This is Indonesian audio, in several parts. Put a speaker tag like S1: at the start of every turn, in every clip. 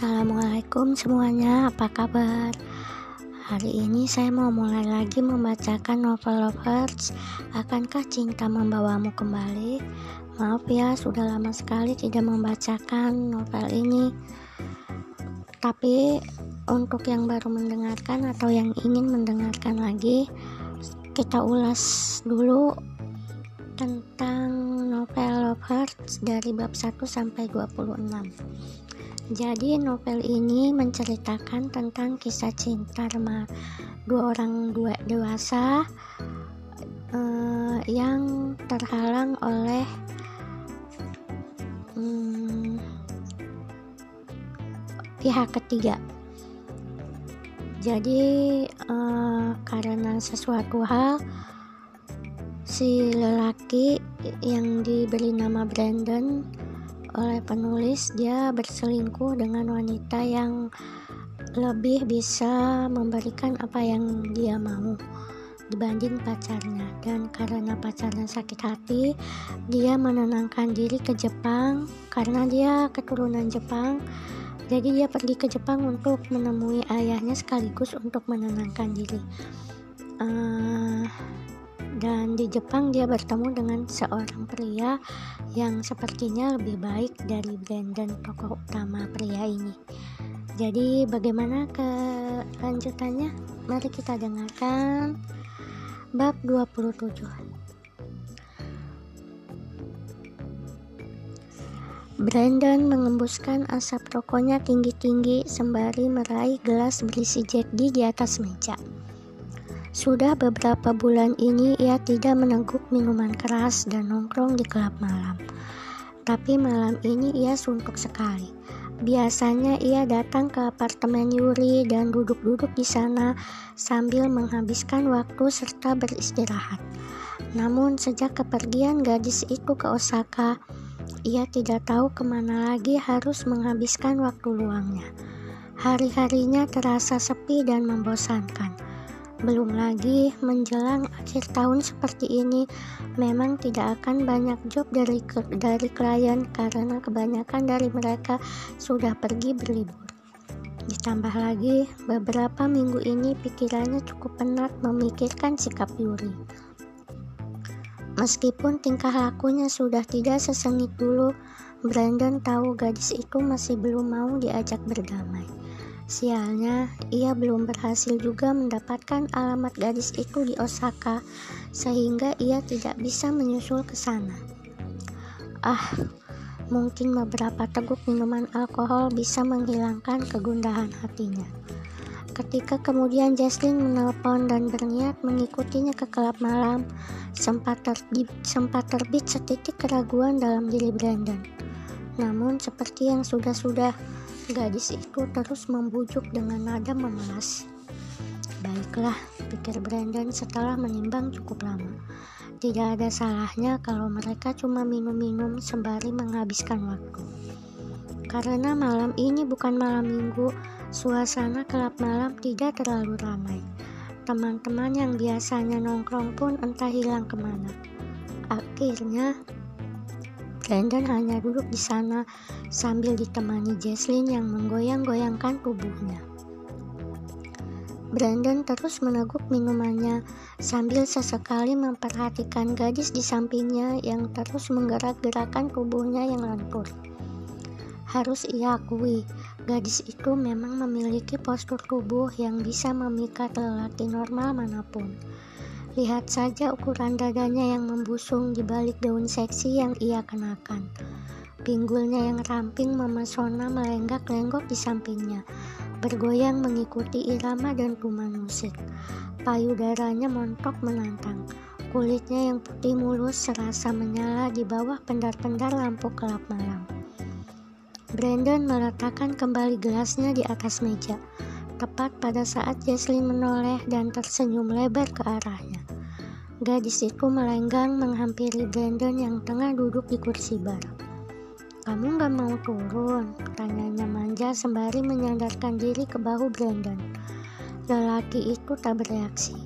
S1: Assalamualaikum semuanya, apa kabar? Hari ini saya mau mulai lagi membacakan novel lovers Akankah cinta membawamu kembali? Maaf ya, sudah lama sekali tidak membacakan novel ini Tapi untuk yang baru mendengarkan atau yang ingin mendengarkan lagi Kita ulas dulu tentang novel lovers dari bab 1 sampai 26 jadi novel ini menceritakan tentang kisah cinta dua orang dua dewasa uh, yang terhalang oleh um, pihak ketiga. Jadi uh, karena sesuatu hal si lelaki yang diberi nama Brandon oleh penulis dia berselingkuh dengan wanita yang lebih bisa memberikan apa yang dia mau dibanding pacarnya. Dan karena pacarnya sakit hati dia menenangkan diri ke Jepang. Karena dia keturunan Jepang jadi dia pergi ke Jepang untuk menemui ayahnya sekaligus untuk menenangkan diri. Uh, dan di Jepang dia bertemu dengan seorang pria yang sepertinya lebih baik dari Brandon tokoh utama pria ini. Jadi bagaimana kelanjutannya? Mari kita dengarkan bab 27 Brandon mengembuskan asap rokoknya tinggi-tinggi sembari meraih gelas berisi di di atas meja. Sudah beberapa bulan ini ia tidak meneguk minuman keras dan nongkrong di klub malam. Tapi malam ini ia suntuk sekali. Biasanya ia datang ke apartemen Yuri dan duduk-duduk di sana sambil menghabiskan waktu serta beristirahat. Namun sejak kepergian gadis itu ke Osaka, ia tidak tahu ke mana lagi harus menghabiskan waktu luangnya. Hari-harinya terasa sepi dan membosankan. Belum lagi menjelang akhir tahun seperti ini, memang tidak akan banyak job dari dari klien karena kebanyakan dari mereka sudah pergi berlibur. Ditambah lagi, beberapa minggu ini pikirannya cukup penat memikirkan sikap Yuri. Meskipun tingkah lakunya sudah tidak sesengit dulu, Brandon tahu gadis itu masih belum mau diajak berdamai. Sialnya, ia belum berhasil juga mendapatkan alamat gadis itu di Osaka, sehingga ia tidak bisa menyusul ke sana. Ah, mungkin beberapa teguk minuman alkohol bisa menghilangkan kegundahan hatinya. Ketika kemudian Jaslyn menelpon dan berniat mengikutinya ke klub malam, sempat, terbit, sempat terbit setitik keraguan dalam diri Brandon. Namun seperti yang sudah-sudah, Gadis itu terus membujuk dengan nada memelas. Baiklah, pikir Brandon setelah menimbang cukup lama. Tidak ada salahnya kalau mereka cuma minum-minum sembari menghabiskan waktu. Karena malam ini bukan malam minggu, suasana kelab malam tidak terlalu ramai. Teman-teman yang biasanya nongkrong pun entah hilang ke mana. Akhirnya, Brandon hanya duduk di sana sambil ditemani Jesslyn yang menggoyang-goyangkan tubuhnya. Brandon terus meneguk minumannya sambil sesekali memperhatikan gadis di sampingnya yang terus menggerak-gerakkan tubuhnya yang lentur. Harus ia akui, gadis itu memang memiliki postur tubuh yang bisa memikat lelaki normal mana pun. Lihat saja ukuran dadanya yang membusung di balik daun seksi yang ia kenakan. Pinggulnya yang ramping memesona melenggak-lenggok di sampingnya, bergoyang mengikuti irama dan tuman musik. Payudaranya montok menantang. Kulitnya yang putih mulus serasa menyala di bawah pendar-pendar lampu kelap malam. Brandon meletakkan kembali gelasnya di atas meja tepat pada saat Jesslyn menoleh dan tersenyum lebar ke arahnya. Gadis itu melenggang menghampiri Brandon yang tengah duduk di kursi bar. Kamu gak mau turun? Tanyanya manja sembari menyandarkan diri ke bahu Brandon. Lelaki itu tak bereaksi.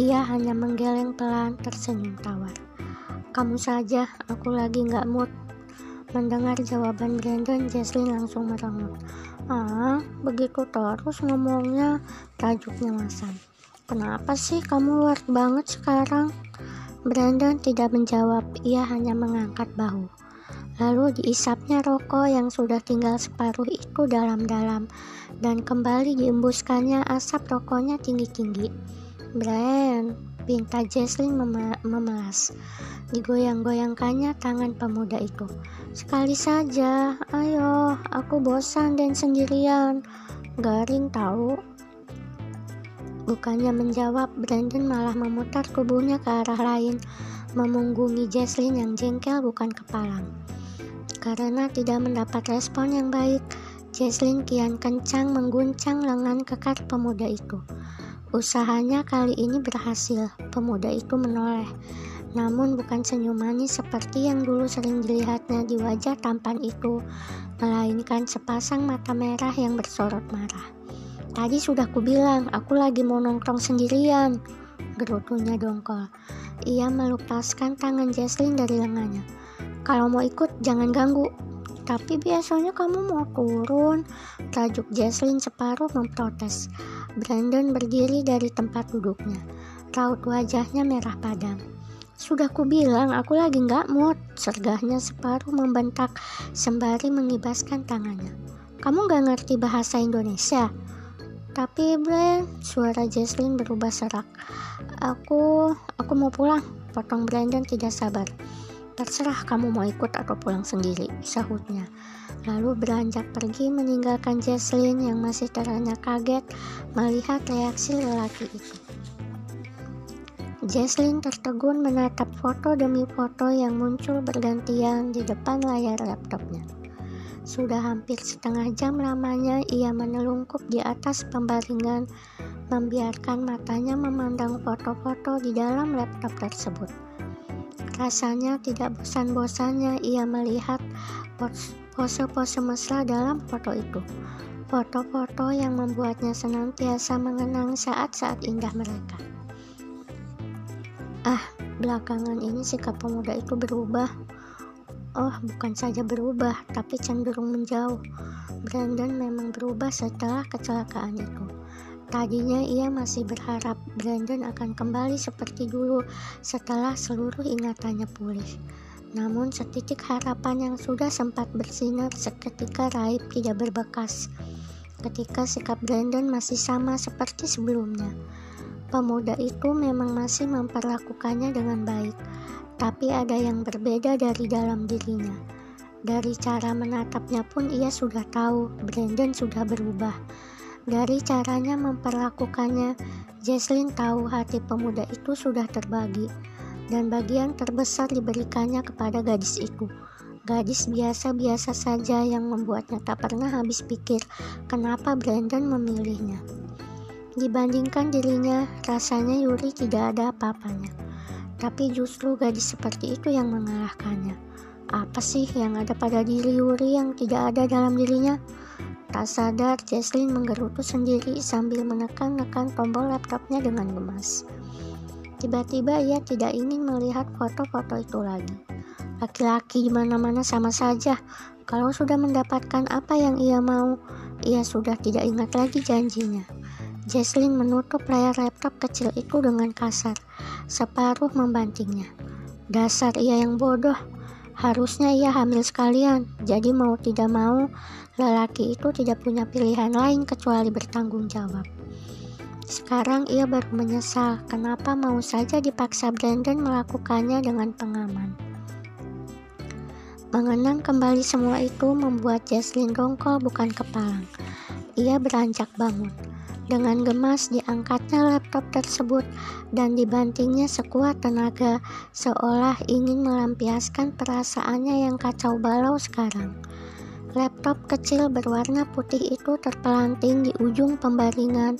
S1: Ia hanya menggeleng pelan tersenyum tawar. Kamu saja, aku lagi gak mood. Mendengar jawaban Brandon, Jesslyn langsung merengut. Ah, begitu terus ngomongnya, tajuknya Masan. Kenapa sih kamu luar banget sekarang? Brandon tidak menjawab, ia hanya mengangkat bahu. Lalu diisapnya rokok yang sudah tinggal separuh itu dalam-dalam dan kembali diembuskannya asap rokoknya tinggi-tinggi. Brian, pinta Jesslyn mem memelas. Digoyang-goyangkannya tangan pemuda itu. Sekali saja, ayo, aku bosan dan sendirian. Garing tahu. Bukannya menjawab, Brandon malah memutar tubuhnya ke arah lain, memunggungi Jesslyn yang jengkel bukan kepalang. Karena tidak mendapat respon yang baik, Jesslyn kian kencang mengguncang lengan kekar pemuda itu. Usahanya kali ini berhasil, pemuda itu menoleh. Namun bukan senyum manis seperti yang dulu sering dilihatnya di wajah tampan itu, melainkan sepasang mata merah yang bersorot marah. Tadi sudah kubilang, aku lagi mau nongkrong sendirian, gerutunya dongkol. Ia melupaskan tangan Jesslyn dari lengannya. Kalau mau ikut, jangan ganggu. Tapi biasanya kamu mau turun, tajuk Jesslyn separuh memprotes. Brandon berdiri dari tempat duduknya. Raut wajahnya merah padam. Sudah kubilang aku lagi nggak mood, sergahnya separuh membentak sembari mengibaskan tangannya. Kamu nggak ngerti bahasa Indonesia? Tapi Brand, suara Jesslyn berubah serak. Aku, aku mau pulang, potong Brandon tidak sabar. Terserah kamu mau ikut atau pulang sendiri, sahutnya lalu beranjak pergi meninggalkan Jesslyn yang masih teranyah kaget melihat reaksi lelaki itu. Jesslyn tertegun menatap foto demi foto yang muncul bergantian di depan layar laptopnya. Sudah hampir setengah jam lamanya ia menelungkup di atas pembaringan, membiarkan matanya memandang foto-foto di dalam laptop tersebut. Rasanya tidak bosan-bosannya ia melihat pose-pose mesra dalam foto itu. Foto-foto yang membuatnya senantiasa mengenang saat-saat indah mereka. Ah, belakangan ini sikap pemuda itu berubah. Oh, bukan saja berubah, tapi cenderung menjauh. Brandon memang berubah setelah kecelakaan itu. Tadinya ia masih berharap Brandon akan kembali seperti dulu setelah seluruh ingatannya pulih. Namun setitik harapan yang sudah sempat bersinar seketika raib tidak berbekas. Ketika sikap Brandon masih sama seperti sebelumnya. Pemuda itu memang masih memperlakukannya dengan baik, tapi ada yang berbeda dari dalam dirinya. Dari cara menatapnya pun ia sudah tahu Brandon sudah berubah. Dari caranya memperlakukannya, Jesslyn tahu hati pemuda itu sudah terbagi dan bagian terbesar diberikannya kepada gadis itu. Gadis biasa-biasa saja yang membuatnya tak pernah habis pikir kenapa Brandon memilihnya. Dibandingkan dirinya, rasanya Yuri tidak ada apa-apanya. Tapi justru gadis seperti itu yang mengalahkannya. Apa sih yang ada pada diri Yuri yang tidak ada dalam dirinya? Tak sadar, Jesslyn menggerutu sendiri sambil menekan-nekan tombol laptopnya dengan gemas. Tiba-tiba ia tidak ingin melihat foto-foto itu lagi. Laki-laki di mana-mana sama saja. Kalau sudah mendapatkan apa yang ia mau, ia sudah tidak ingat lagi janjinya. Jesslyn menutup layar laptop kecil itu dengan kasar, separuh membantingnya. Dasar ia yang bodoh. Harusnya ia hamil sekalian, jadi mau tidak mau, lelaki itu tidak punya pilihan lain kecuali bertanggung jawab. Sekarang ia baru menyesal kenapa mau saja dipaksa Brandon melakukannya dengan pengaman. Mengenang kembali semua itu membuat Jesslyn rongkol bukan kepalang. Ia beranjak bangun. Dengan gemas diangkatnya laptop tersebut dan dibantingnya sekuat tenaga seolah ingin melampiaskan perasaannya yang kacau balau sekarang. Laptop kecil berwarna putih itu terpelanting di ujung pembaringan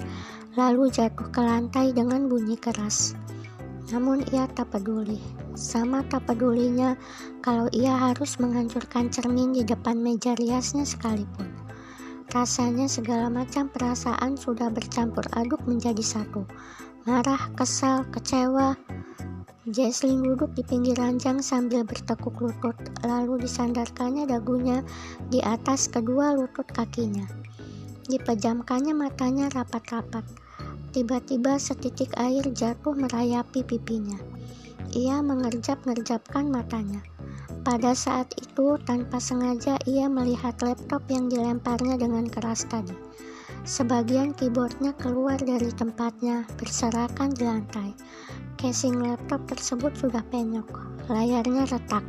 S1: lalu jatuh ke lantai dengan bunyi keras. Namun ia tak peduli, sama tak pedulinya kalau ia harus menghancurkan cermin di depan meja riasnya sekalipun. Rasanya segala macam perasaan sudah bercampur aduk menjadi satu. Marah, kesal, kecewa. Jesslyn duduk di pinggir ranjang sambil bertekuk lutut, lalu disandarkannya dagunya di atas kedua lutut kakinya. Dipejamkannya matanya rapat-rapat. Tiba-tiba setitik air jatuh merayapi pipinya. Ia mengerjap-ngerjapkan matanya. Pada saat itu, tanpa sengaja ia melihat laptop yang dilemparnya dengan keras tadi. Sebagian keyboardnya keluar dari tempatnya, berserakan di lantai. Casing laptop tersebut sudah penyok, layarnya retak.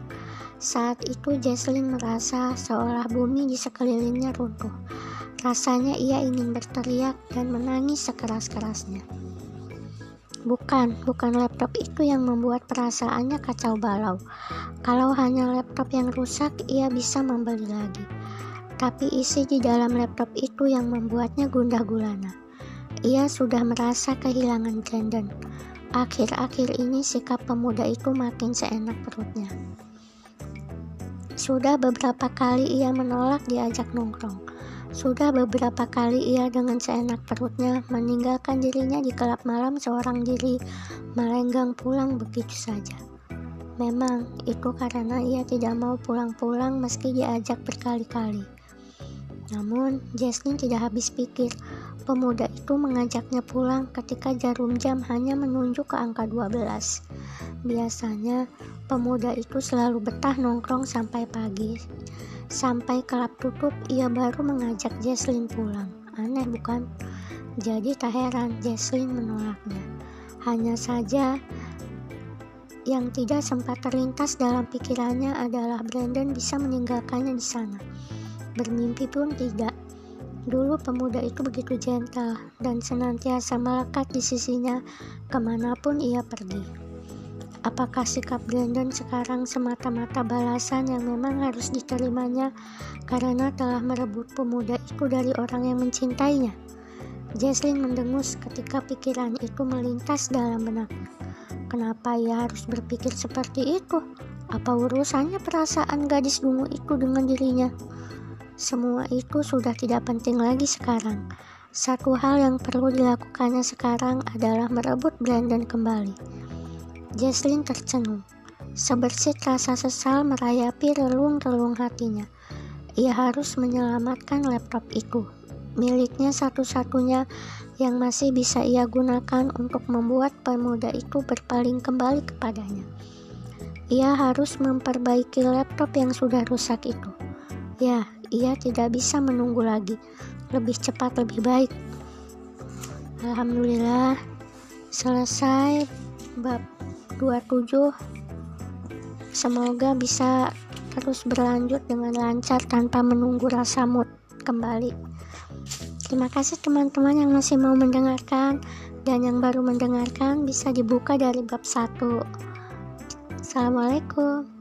S1: Saat itu Jesslyn merasa seolah bumi di sekelilingnya runtuh. Rasanya ia ingin berteriak dan menangis sekeras-kerasnya. Bukan, bukan laptop itu yang membuat perasaannya kacau balau. Kalau hanya laptop yang rusak, ia bisa membeli lagi. Tapi isi di dalam laptop itu yang membuatnya gundah gulana. Ia sudah merasa kehilangan Brandon. Akhir-akhir ini sikap pemuda itu makin seenak perutnya. Sudah beberapa kali ia menolak diajak nongkrong. Sudah beberapa kali ia dengan seenak perutnya meninggalkan dirinya di kelab malam seorang diri melenggang pulang begitu saja. Memang itu karena ia tidak mau pulang-pulang meski diajak berkali-kali. Namun, Jasmine tidak habis pikir. Pemuda itu mengajaknya pulang ketika jarum jam hanya menunjuk ke angka 12. Biasanya, pemuda itu selalu betah nongkrong sampai pagi. Sampai kelap tutup, ia baru mengajak Jesslyn pulang. Aneh bukan? Jadi tak heran Jesslyn menolaknya. Hanya saja yang tidak sempat terlintas dalam pikirannya adalah Brandon bisa meninggalkannya di sana. Bermimpi pun tidak. Dulu pemuda itu begitu gentle dan senantiasa melekat di sisinya ke mana pun ia pergi. Apakah sikap Brandon sekarang semata-mata balasan yang memang harus diterimanya karena telah merebut pemuda itu dari orang yang mencintainya? Jesslyn mendengus ketika pikiran itu melintas dalam benaknya. Kenapa ia harus berpikir seperti itu? Apa urusannya perasaan gadis dungu itu dengan dirinya? Semua itu sudah tidak penting lagi sekarang. Satu hal yang perlu dilakukannya sekarang adalah merebut Brandon kembali. Jesslyn tercenung. Sebersit rasa sesal merayapi relung-relung hatinya. Ia harus menyelamatkan laptop itu, miliknya satu-satunya yang masih bisa ia gunakan untuk membuat pemuda itu berpaling kembali kepadanya. Ia harus memperbaiki laptop yang sudah rusak itu. Ya, ia tidak bisa menunggu lagi. Lebih cepat lebih baik. Alhamdulillah, selesai bab 27 semoga bisa terus berlanjut dengan lancar tanpa menunggu rasa mood kembali. Terima kasih teman-teman yang masih mau mendengarkan. Dan yang baru mendengarkan bisa dibuka dari bab 1 Assalamualaikum